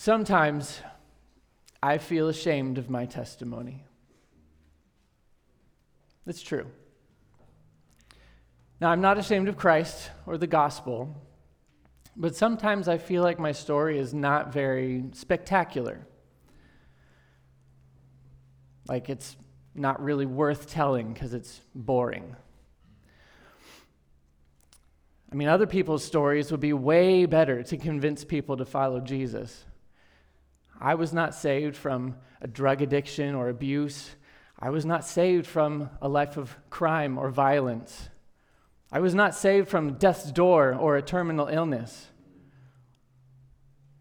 Sometimes I feel ashamed of my testimony. It's true. Now, I'm not ashamed of Christ or the gospel, but sometimes I feel like my story is not very spectacular. Like it's not really worth telling because it's boring. I mean, other people's stories would be way better to convince people to follow Jesus. I was not saved from a drug addiction or abuse. I was not saved from a life of crime or violence. I was not saved from death's door or a terminal illness.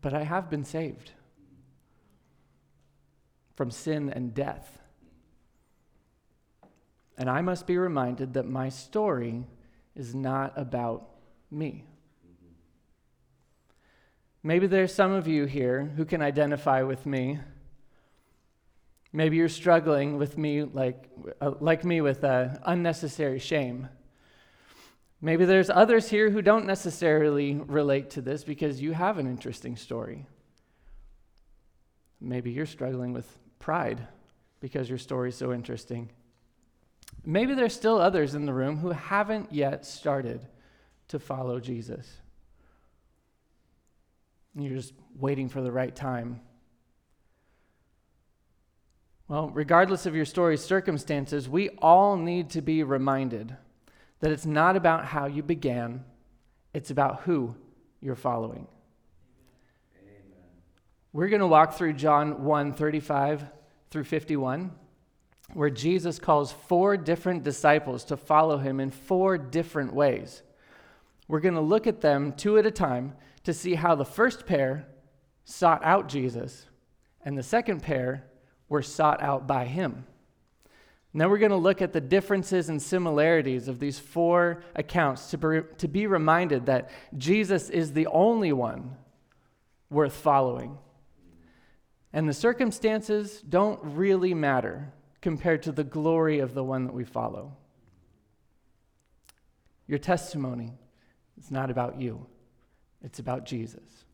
But I have been saved from sin and death. And I must be reminded that my story is not about me. Maybe there's some of you here who can identify with me. Maybe you're struggling with me like, uh, like me with uh, unnecessary shame. Maybe there's others here who don't necessarily relate to this because you have an interesting story. Maybe you're struggling with pride because your story is so interesting. Maybe there's still others in the room who haven't yet started to follow Jesus. You're just waiting for the right time. Well, regardless of your story's circumstances, we all need to be reminded that it's not about how you began, it's about who you're following. Amen. We're going to walk through John 1 35 through 51, where Jesus calls four different disciples to follow him in four different ways. We're going to look at them two at a time to see how the first pair sought out Jesus and the second pair were sought out by him. Now we're going to look at the differences and similarities of these four accounts to be, to be reminded that Jesus is the only one worth following. And the circumstances don't really matter compared to the glory of the one that we follow. Your testimony is not about you, it's about Jesus.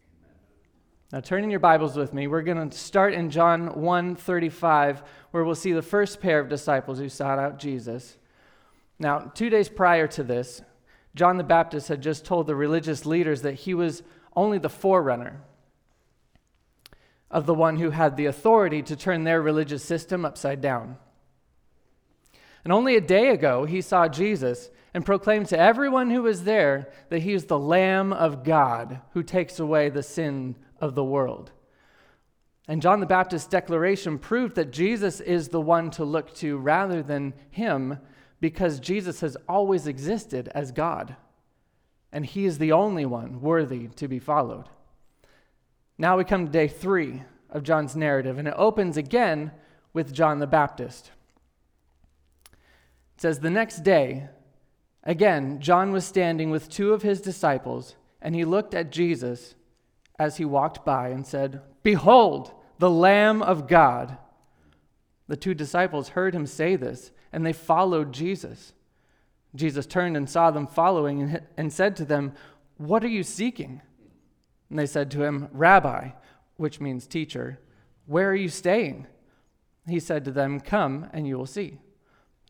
Now turn in your Bibles with me. We're going to start in John 1:35 where we'll see the first pair of disciples who sought out Jesus. Now, 2 days prior to this, John the Baptist had just told the religious leaders that he was only the forerunner of the one who had the authority to turn their religious system upside down. And only a day ago, he saw Jesus and proclaimed to everyone who was there that he is the Lamb of God who takes away the sin of the world. And John the Baptist's declaration proved that Jesus is the one to look to rather than him because Jesus has always existed as God. And he is the only one worthy to be followed. Now we come to day three of John's narrative, and it opens again with John the Baptist. Says, The next day, Again, John was standing with two of his disciples, and he looked at Jesus as he walked by and said, Behold, the Lamb of God. The two disciples heard him say this, and they followed Jesus. Jesus turned and saw them following and said to them, What are you seeking? And they said to him, Rabbi, which means teacher, where are you staying? He said to them, Come and you will see.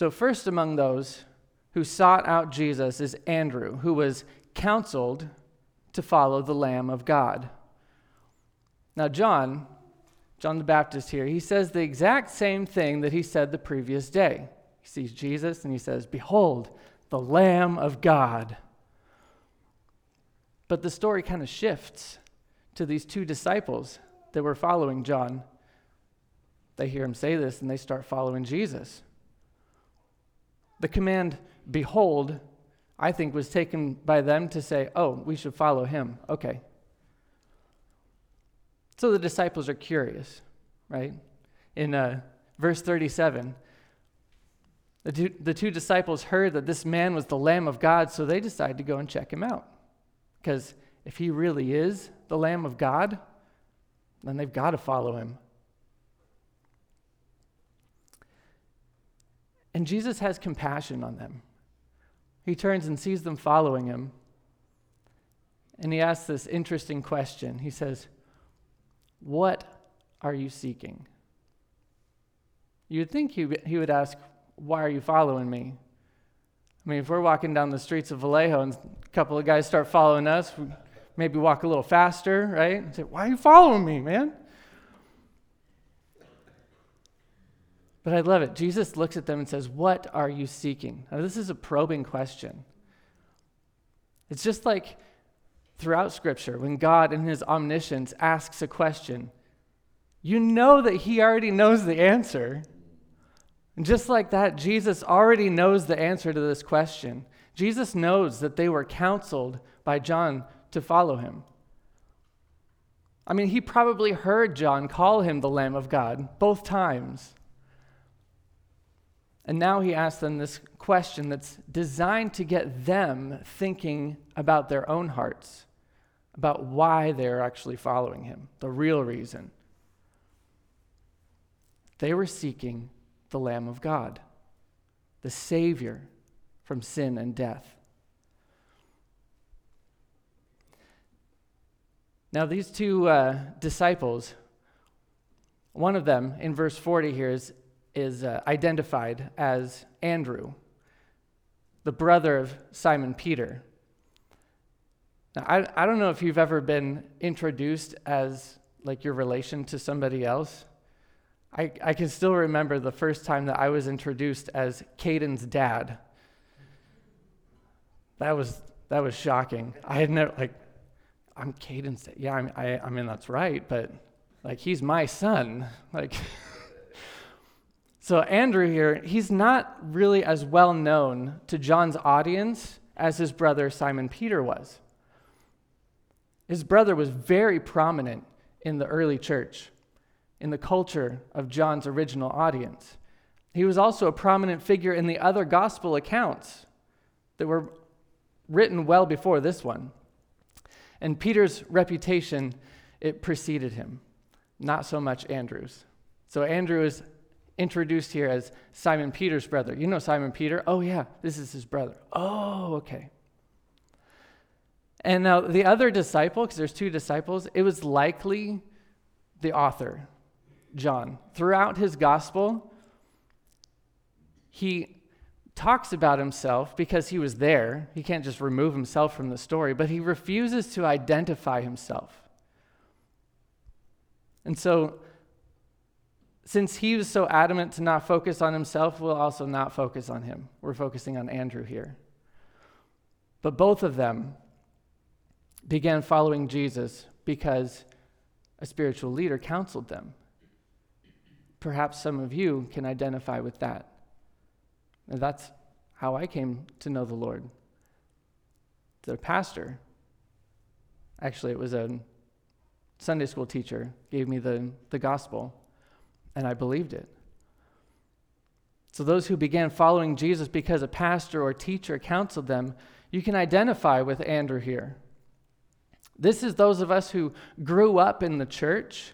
So, first among those who sought out Jesus is Andrew, who was counseled to follow the Lamb of God. Now, John, John the Baptist here, he says the exact same thing that he said the previous day. He sees Jesus and he says, Behold, the Lamb of God. But the story kind of shifts to these two disciples that were following John. They hear him say this and they start following Jesus. The command, behold, I think, was taken by them to say, oh, we should follow him. Okay. So the disciples are curious, right? In uh, verse 37, the two, the two disciples heard that this man was the Lamb of God, so they decided to go and check him out. Because if he really is the Lamb of God, then they've got to follow him. And Jesus has compassion on them. He turns and sees them following him. And he asks this interesting question. He says, What are you seeking? You'd think he, he would ask, Why are you following me? I mean, if we're walking down the streets of Vallejo and a couple of guys start following us, maybe walk a little faster, right? And say, Why are you following me, man? But I love it. Jesus looks at them and says, What are you seeking? Now, this is a probing question. It's just like throughout Scripture, when God, in his omniscience, asks a question, you know that he already knows the answer. And just like that, Jesus already knows the answer to this question. Jesus knows that they were counseled by John to follow him. I mean, he probably heard John call him the Lamb of God both times. And now he asks them this question that's designed to get them thinking about their own hearts, about why they're actually following him, the real reason. They were seeking the Lamb of God, the Savior from sin and death. Now, these two uh, disciples, one of them in verse 40 here is is uh, identified as Andrew, the brother of Simon Peter. Now, I, I don't know if you've ever been introduced as like your relation to somebody else. I, I can still remember the first time that I was introduced as Caden's dad. That was, that was shocking. I had never, like, I'm Caden's dad. Yeah, I, I, I mean, that's right, but like, he's my son. Like, So, Andrew here, he's not really as well known to John's audience as his brother Simon Peter was. His brother was very prominent in the early church, in the culture of John's original audience. He was also a prominent figure in the other gospel accounts that were written well before this one. And Peter's reputation, it preceded him, not so much Andrew's. So Andrew is introduced here as Simon Peter's brother. You know Simon Peter? Oh, yeah, this is his brother. Oh, okay. And now the other disciple, because there's two disciples, it was likely the author, John. Throughout his gospel, he talks about himself because he was there. He can't just remove himself from the story, but he refuses to identify himself. And so since he was so adamant to not focus on himself, we'll also not focus on him. We're focusing on Andrew here. But both of them began following Jesus because a spiritual leader counseled them. Perhaps some of you can identify with that. And that's how I came to know the Lord. The pastor, actually, it was a Sunday school teacher, gave me the, the gospel and I believed it. So, those who began following Jesus because a pastor or teacher counseled them, you can identify with Andrew here. This is those of us who grew up in the church,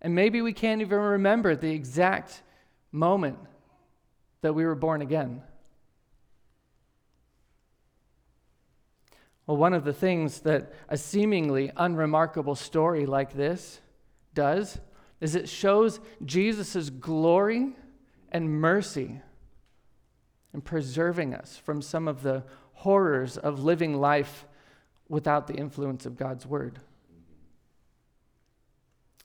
and maybe we can't even remember the exact moment that we were born again. Well, one of the things that a seemingly unremarkable story like this does is it shows Jesus' glory and mercy in preserving us from some of the horrors of living life without the influence of God's word.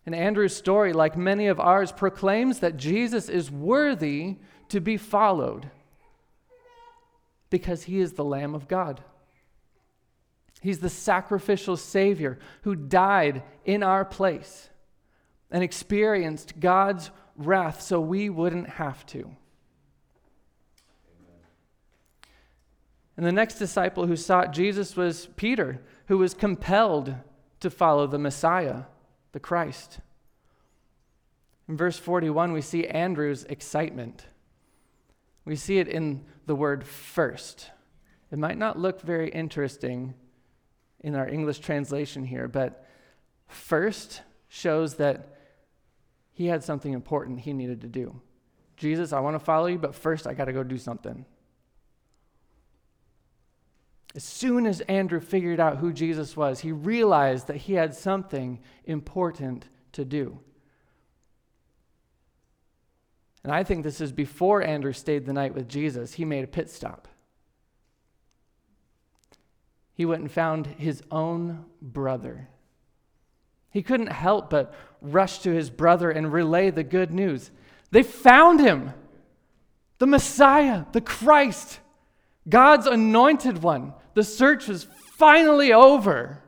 And Andrew's story, like many of ours, proclaims that Jesus is worthy to be followed because he is the Lamb of God. He's the sacrificial Savior who died in our place and experienced God's wrath so we wouldn't have to. And the next disciple who sought Jesus was Peter, who was compelled to follow the Messiah, the Christ. In verse 41, we see Andrew's excitement. We see it in the word first. It might not look very interesting in our English translation here, but first shows that he had something important he needed to do. Jesus, I want to follow you, but first I got to go do something. As soon as Andrew figured out who Jesus was, he realized that he had something important to do. And I think this is before Andrew stayed the night with Jesus. He made a pit stop. He went and found his own brother. He couldn't help but rush to his brother and relay the good news. They found him, the Messiah, the Christ, God's anointed one. The search was finally over.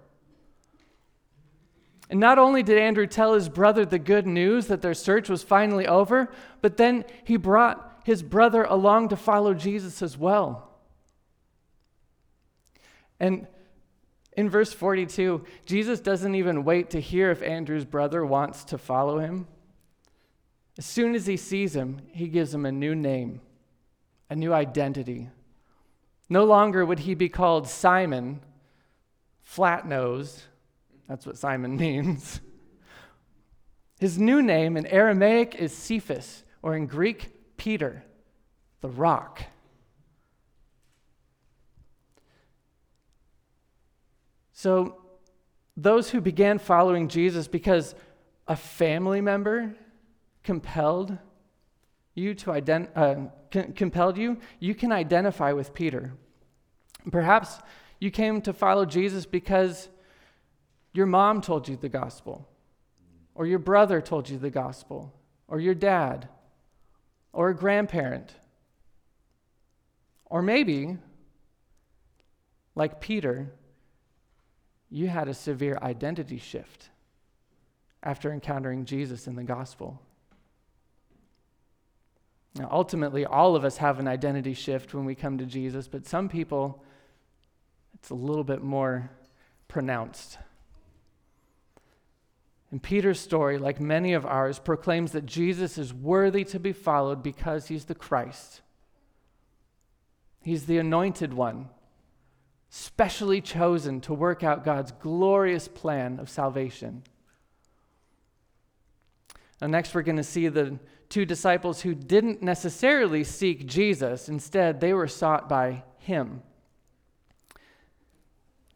And not only did Andrew tell his brother the good news that their search was finally over, but then he brought his brother along to follow Jesus as well. And in verse 42, Jesus doesn't even wait to hear if Andrew's brother wants to follow him. As soon as he sees him, he gives him a new name, a new identity. No longer would he be called Simon, flat nose. That's what Simon means. His new name in Aramaic is Cephas, or in Greek, Peter, the rock. So, those who began following Jesus because a family member compelled you to ident- uh, compelled you, you can identify with Peter. Perhaps you came to follow Jesus because your mom told you the gospel, or your brother told you the gospel, or your dad, or a grandparent. Or maybe, like Peter, you had a severe identity shift after encountering Jesus in the gospel. Now, ultimately, all of us have an identity shift when we come to Jesus, but some people, it's a little bit more pronounced. And Peter's story, like many of ours, proclaims that Jesus is worthy to be followed because he's the Christ. He's the anointed one, specially chosen to work out God's glorious plan of salvation. Now, next, we're going to see the two disciples who didn't necessarily seek Jesus. Instead, they were sought by him.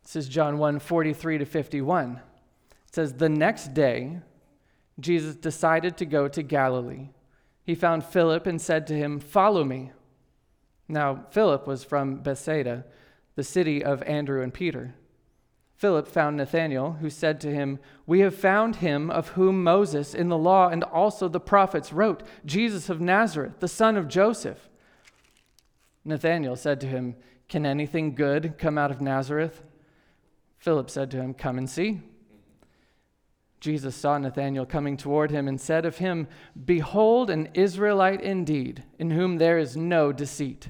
This is John 1 43 to 51. It says, The next day, Jesus decided to go to Galilee. He found Philip and said to him, Follow me. Now, Philip was from Bethsaida the city of Andrew and Peter. Philip found Nathanael, who said to him, We have found him of whom Moses in the law and also the prophets wrote, Jesus of Nazareth, the son of Joseph. Nathanael said to him, Can anything good come out of Nazareth? Philip said to him, Come and see. Jesus saw Nathanael coming toward him and said of him, Behold, an Israelite indeed, in whom there is no deceit.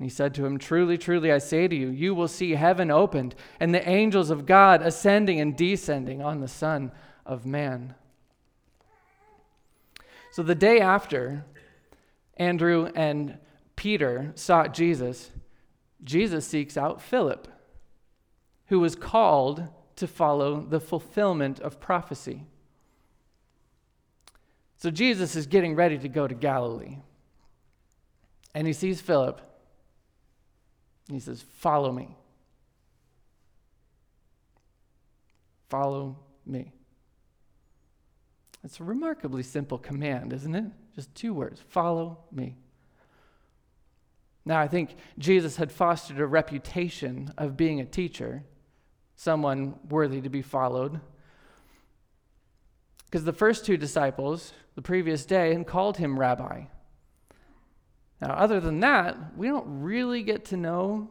And he said to him, Truly, truly, I say to you, you will see heaven opened and the angels of God ascending and descending on the Son of Man. So the day after Andrew and Peter sought Jesus, Jesus seeks out Philip, who was called to follow the fulfillment of prophecy. So Jesus is getting ready to go to Galilee. And he sees Philip and he says, Follow me. Follow me. It's a remarkably simple command, isn't it? Just two words follow me. Now, I think Jesus had fostered a reputation of being a teacher, someone worthy to be followed. Because the first two disciples, the previous day, had called him rabbi. Now, other than that, we don't really get to know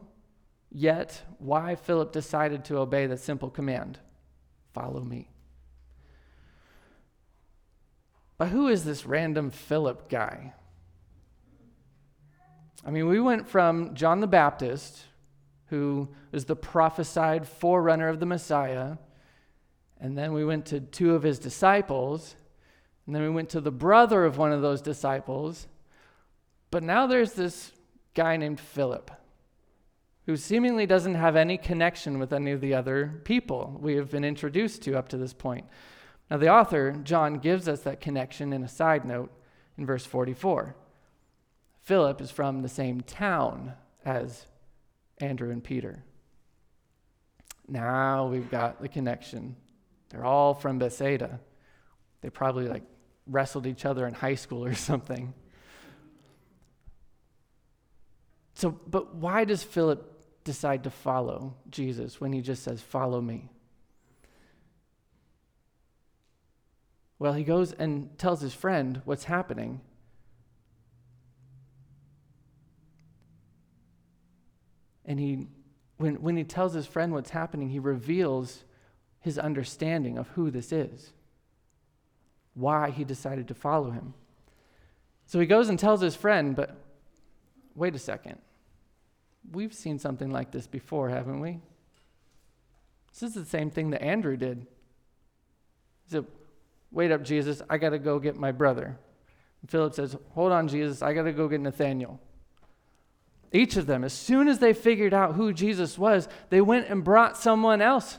yet why Philip decided to obey the simple command follow me. But who is this random Philip guy? I mean, we went from John the Baptist, who was the prophesied forerunner of the Messiah, and then we went to two of his disciples, and then we went to the brother of one of those disciples. But now there's this guy named Philip, who seemingly doesn't have any connection with any of the other people we have been introduced to up to this point. Now, the author, John, gives us that connection in a side note in verse 44. Philip is from the same town as Andrew and Peter. Now we've got the connection. They're all from Bethsaida. They probably like wrestled each other in high school or something. So, but why does Philip decide to follow Jesus when he just says, Follow me? Well, he goes and tells his friend what's happening. And he, when, when he tells his friend what's happening, he reveals his understanding of who this is, why he decided to follow him. So he goes and tells his friend, but wait a second. We've seen something like this before, haven't we? This is the same thing that Andrew did. He said, Wait up, Jesus, I got to go get my brother. And Philip says, Hold on, Jesus, I got to go get Nathanael. Each of them, as soon as they figured out who Jesus was, they went and brought someone else.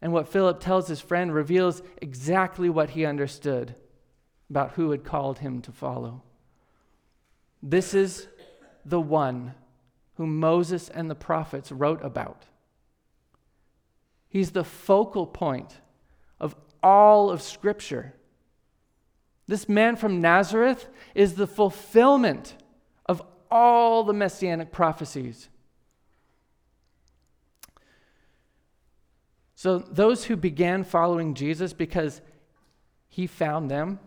And what Philip tells his friend reveals exactly what he understood about who had called him to follow. This is the one whom Moses and the prophets wrote about. He's the focal point of all of Scripture. This man from Nazareth is the fulfillment of all the messianic prophecies. So, those who began following Jesus because he found them,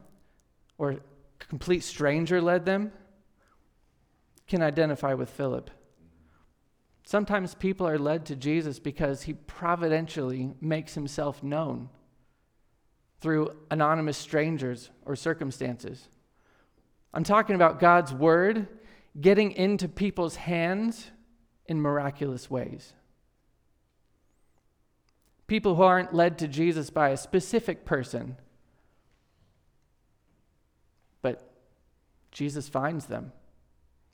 or a complete stranger led them, can identify with Philip. Sometimes people are led to Jesus because he providentially makes himself known through anonymous strangers or circumstances. I'm talking about God's word getting into people's hands in miraculous ways. People who aren't led to Jesus by a specific person, but Jesus finds them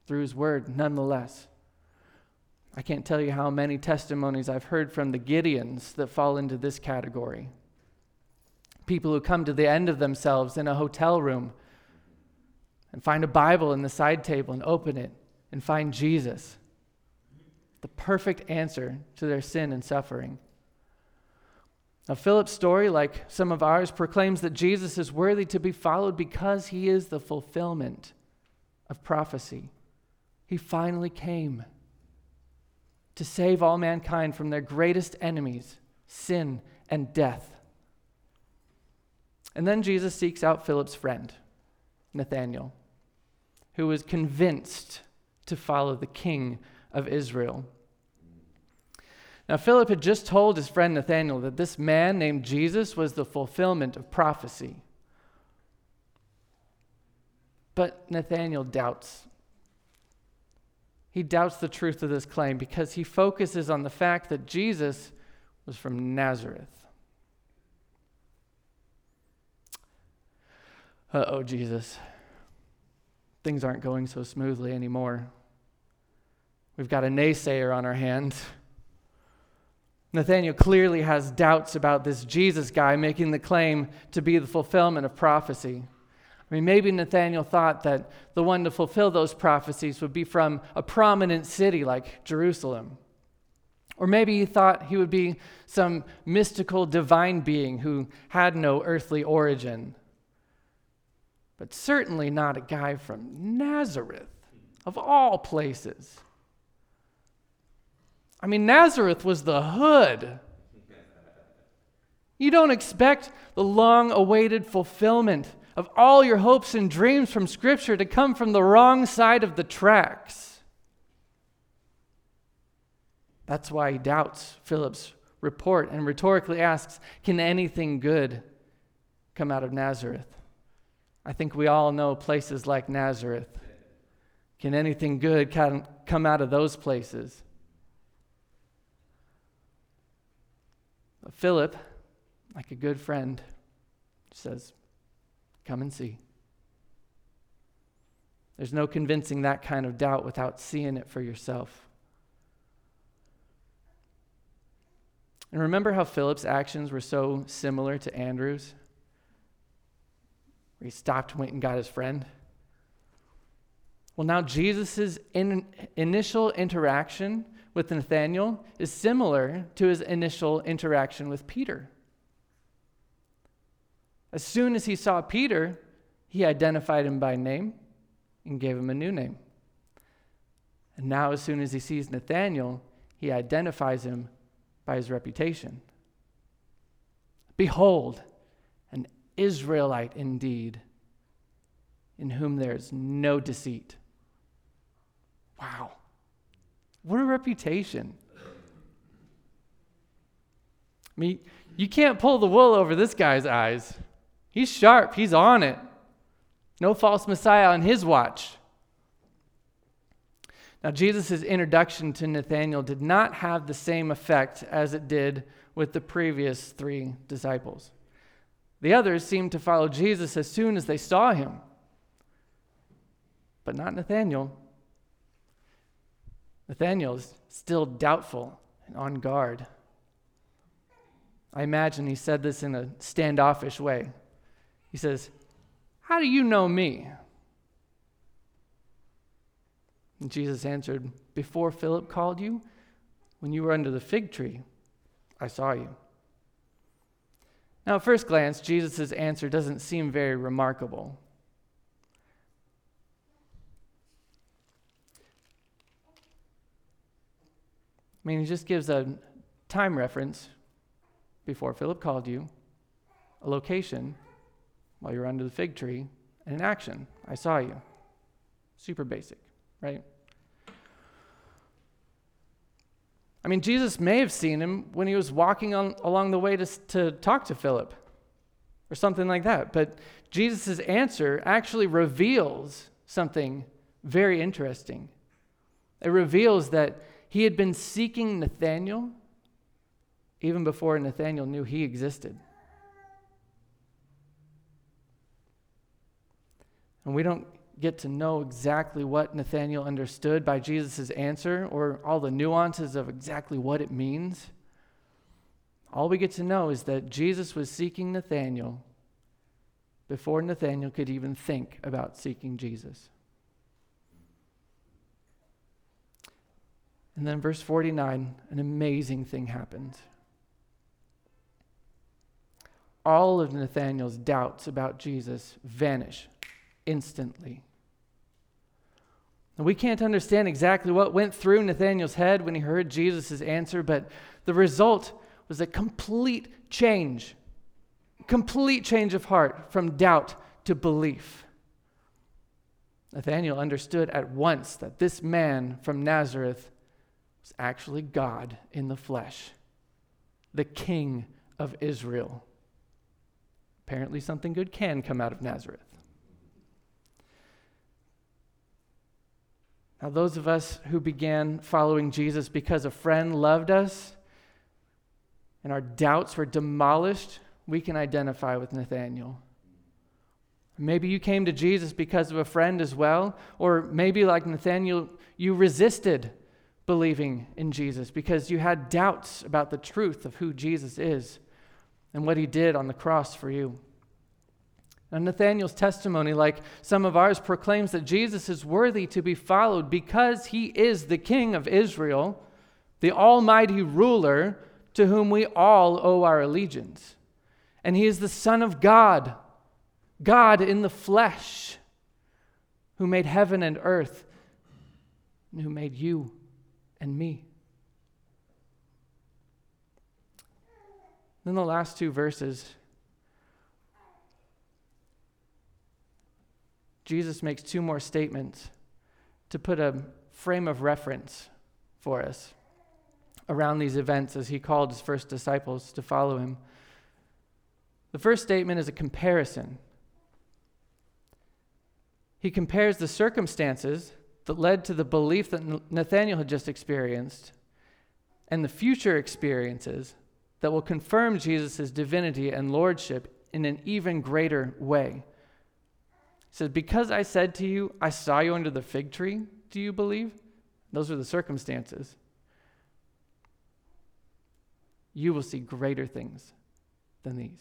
through his word nonetheless. I can't tell you how many testimonies I've heard from the Gideons that fall into this category. People who come to the end of themselves in a hotel room and find a Bible in the side table and open it and find Jesus, the perfect answer to their sin and suffering. Now, Philip's story, like some of ours, proclaims that Jesus is worthy to be followed because he is the fulfillment of prophecy. He finally came to save all mankind from their greatest enemies, sin and death. And then Jesus seeks out Philip's friend, Nathanael, who was convinced to follow the king of Israel. Now, Philip had just told his friend Nathanael that this man named Jesus was the fulfillment of prophecy. But Nathanael doubts he doubts the truth of this claim because he focuses on the fact that Jesus was from Nazareth. Uh oh, Jesus. Things aren't going so smoothly anymore. We've got a naysayer on our hands. Nathanael clearly has doubts about this Jesus guy making the claim to be the fulfillment of prophecy. I mean, maybe Nathanael thought that the one to fulfill those prophecies would be from a prominent city like Jerusalem. Or maybe he thought he would be some mystical divine being who had no earthly origin. But certainly not a guy from Nazareth, of all places. I mean, Nazareth was the hood. You don't expect the long awaited fulfillment of all your hopes and dreams from Scripture to come from the wrong side of the tracks. That's why he doubts Philip's report and rhetorically asks, Can anything good come out of Nazareth? I think we all know places like Nazareth. Can anything good come out of those places? But Philip, like a good friend, says, Come and see. There's no convincing that kind of doubt without seeing it for yourself. And remember how Philip's actions were so similar to Andrew's? Where he stopped went and got his friend? Well, now Jesus' in, initial interaction with Nathanael is similar to his initial interaction with Peter. As soon as he saw Peter, he identified him by name and gave him a new name. And now, as soon as he sees Nathanael, he identifies him by his reputation. Behold, an Israelite indeed, in whom there is no deceit. Wow. What a reputation. I mean, you can't pull the wool over this guy's eyes. He's sharp, he's on it. No false Messiah on his watch. Now, Jesus' introduction to Nathanael did not have the same effect as it did with the previous three disciples. The others seemed to follow Jesus as soon as they saw him, but not Nathanael. Nathanael is still doubtful and on guard. I imagine he said this in a standoffish way. He says, How do you know me? And Jesus answered, Before Philip called you, when you were under the fig tree, I saw you. Now, at first glance, Jesus' answer doesn't seem very remarkable. I mean, he just gives a time reference before Philip called you, a location while you're under the fig tree, and an action. I saw you. Super basic, right? I mean, Jesus may have seen him when he was walking on, along the way to, to talk to Philip or something like that. But Jesus' answer actually reveals something very interesting. It reveals that he had been seeking Nathanael even before Nathanael knew he existed. And we don't get to know exactly what Nathanael understood by Jesus' answer or all the nuances of exactly what it means. All we get to know is that Jesus was seeking Nathanael before Nathanael could even think about seeking Jesus. And then, verse 49, an amazing thing happens. All of Nathanael's doubts about Jesus vanish instantly. we can't understand exactly what went through Nathanael's head when he heard Jesus' answer, but the result was a complete change, complete change of heart from doubt to belief. Nathanael understood at once that this man from Nazareth was actually God in the flesh, the King of Israel. Apparently, something good can come out of Nazareth. Now, those of us who began following Jesus because a friend loved us and our doubts were demolished, we can identify with Nathanael. Maybe you came to Jesus because of a friend as well, or maybe like Nathanael, you resisted believing in Jesus because you had doubts about the truth of who Jesus is and what he did on the cross for you. And Nathanael's testimony, like some of ours, proclaims that Jesus is worthy to be followed because he is the King of Israel, the Almighty ruler to whom we all owe our allegiance. And he is the Son of God, God in the flesh, who made heaven and earth, and who made you and me. Then the last two verses, Jesus makes two more statements to put a frame of reference for us around these events as he called his first disciples to follow him. The first statement is a comparison. He compares the circumstances that led to the belief that Nathanael had just experienced and the future experiences that will confirm Jesus' divinity and lordship in an even greater way. Says, Because I said to you, I saw you under the fig tree, do you believe? Those are the circumstances. You will see greater things than these.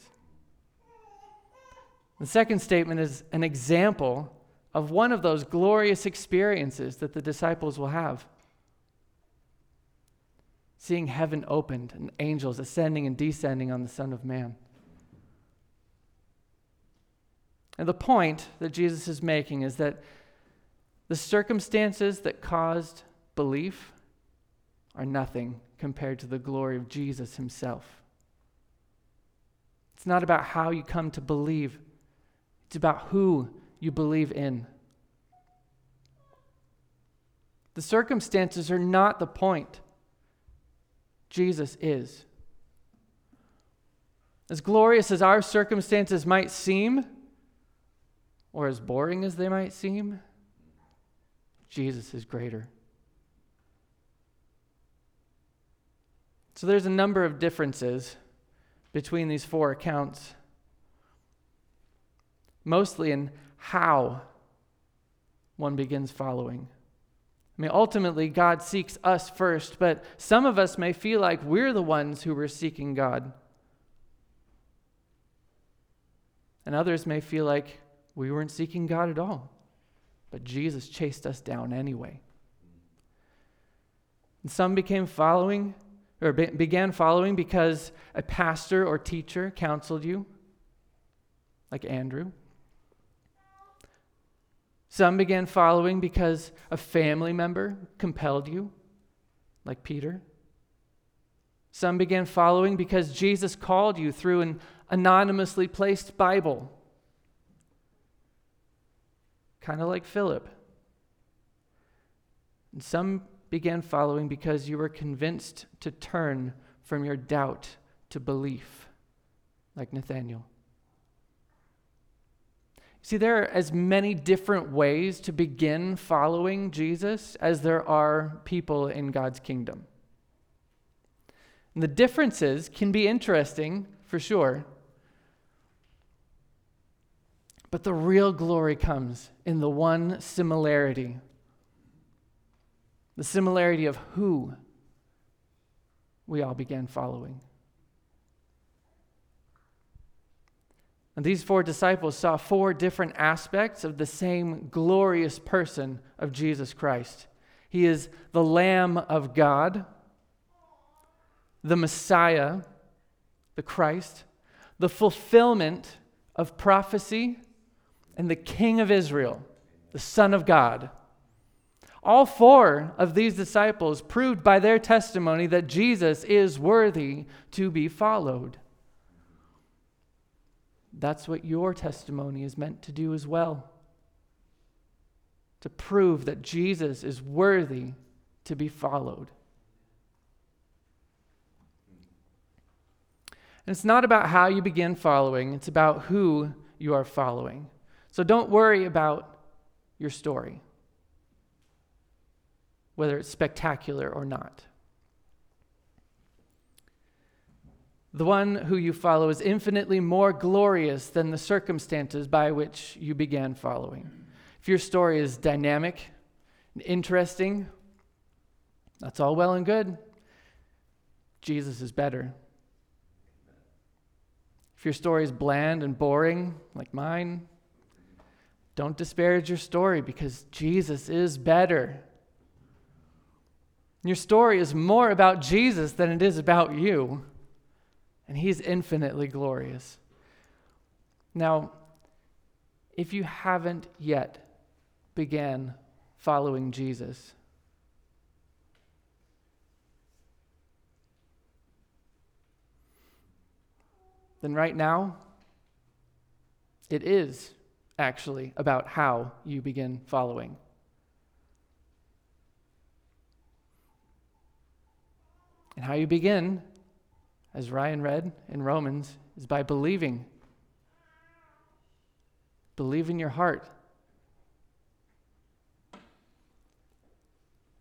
The second statement is an example of one of those glorious experiences that the disciples will have seeing heaven opened and angels ascending and descending on the Son of Man. And the point that Jesus is making is that the circumstances that caused belief are nothing compared to the glory of Jesus himself. It's not about how you come to believe, it's about who you believe in. The circumstances are not the point. Jesus is. As glorious as our circumstances might seem, or as boring as they might seem, Jesus is greater. So there's a number of differences between these four accounts, mostly in how one begins following. I mean, ultimately, God seeks us first, but some of us may feel like we're the ones who were seeking God. And others may feel like we weren't seeking God at all, but Jesus chased us down anyway. And some became following, or be- began following because a pastor or teacher counseled you, like Andrew. Some began following because a family member compelled you, like Peter. Some began following because Jesus called you through an anonymously placed Bible, kind of like Philip. And some began following because you were convinced to turn from your doubt to belief, like Nathanael. See, there are as many different ways to begin following Jesus as there are people in God's kingdom. And the differences can be interesting, for sure. But the real glory comes in the one similarity the similarity of who we all began following. And these four disciples saw four different aspects of the same glorious person of Jesus Christ. He is the Lamb of God, the Messiah, the Christ, the fulfillment of prophecy, and the King of Israel, the Son of God. All four of these disciples proved by their testimony that Jesus is worthy to be followed. That's what your testimony is meant to do as well. To prove that Jesus is worthy to be followed. And it's not about how you begin following, it's about who you are following. So don't worry about your story, whether it's spectacular or not. The one who you follow is infinitely more glorious than the circumstances by which you began following. If your story is dynamic and interesting, that's all well and good. Jesus is better. If your story is bland and boring, like mine, don't disparage your story because Jesus is better. Your story is more about Jesus than it is about you and He's infinitely glorious. Now, if you haven't yet began following Jesus, then right now, it is actually about how you begin following. And how you begin, as Ryan read in Romans, is by believing. Believe in your heart.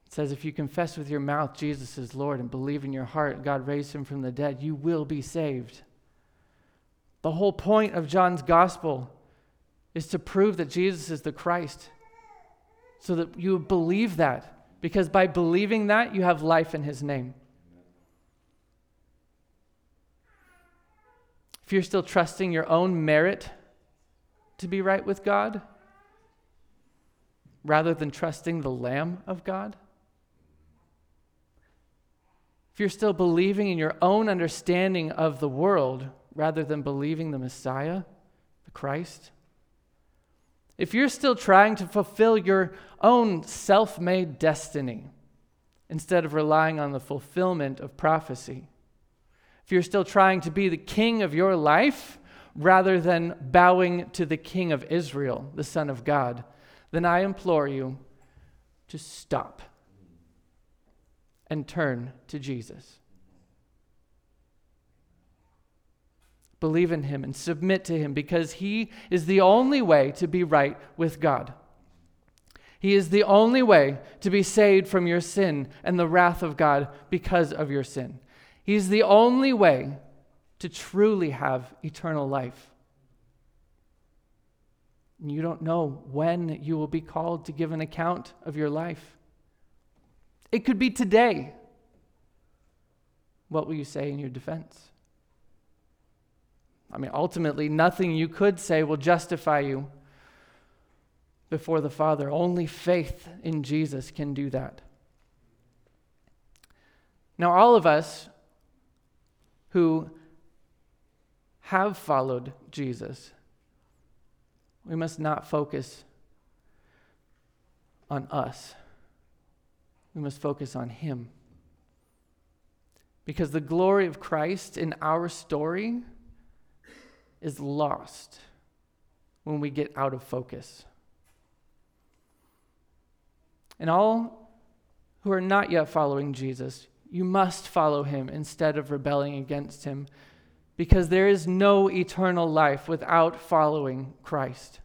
It says, if you confess with your mouth Jesus is Lord and believe in your heart God raised him from the dead, you will be saved. The whole point of John's gospel is to prove that Jesus is the Christ, so that you believe that. Because by believing that, you have life in his name. If you're still trusting your own merit to be right with God, rather than trusting the Lamb of God, if you're still believing in your own understanding of the world rather than believing the Messiah, the Christ, if you're still trying to fulfill your own self made destiny instead of relying on the fulfillment of prophecy, if you're still trying to be the king of your life rather than bowing to the king of Israel, the Son of God, then I implore you to stop and turn to Jesus. Believe in him and submit to him because he is the only way to be right with God. He is the only way to be saved from your sin and the wrath of God because of your sin. He is the only way to truly have eternal life. And You don't know when you will be called to give an account of your life. It could be today. What will you say in your defense? I mean, ultimately, nothing you could say will justify you before the Father. Only faith in Jesus can do that. Now, all of us who have followed Jesus, we must not focus on us. We must focus on Him. Because the glory of Christ in our story is lost when we get out of focus. And all who are not yet following Jesus, you must follow him instead of rebelling against him, because there is no eternal life without following Christ.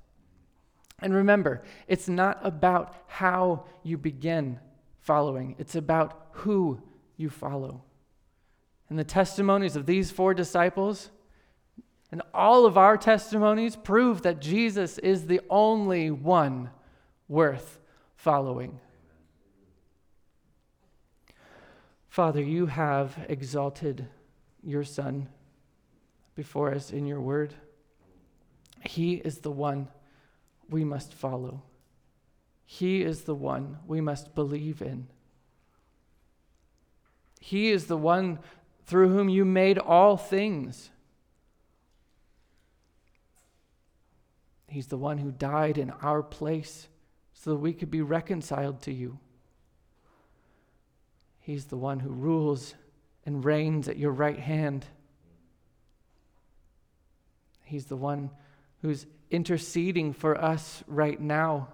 And remember, it's not about how you begin following, it's about who you follow. And the testimonies of these four disciples and all of our testimonies prove that Jesus is the only one worth following. Father, you have exalted your Son before us in your word. He is the one we must follow. He is the one we must believe in. He is the one through whom you made all things. He's the one who died in our place so that we could be reconciled to you. He's the one who rules and reigns at your right hand. He's the one who's interceding for us right now.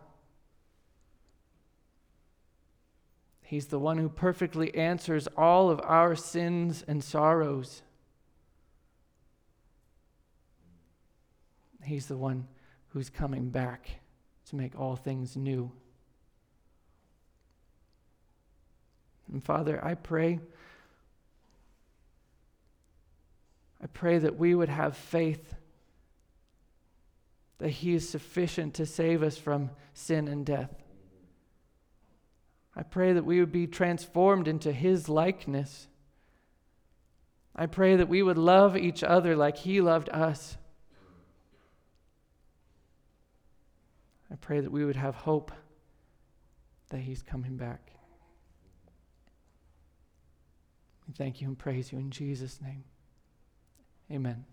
He's the one who perfectly answers all of our sins and sorrows. He's the one who's coming back to make all things new. And Father, I pray. I pray that we would have faith that He is sufficient to save us from sin and death. I pray that we would be transformed into His likeness. I pray that we would love each other like He loved us. I pray that we would have hope that He's coming back. We thank you and praise you in Jesus' name. Amen.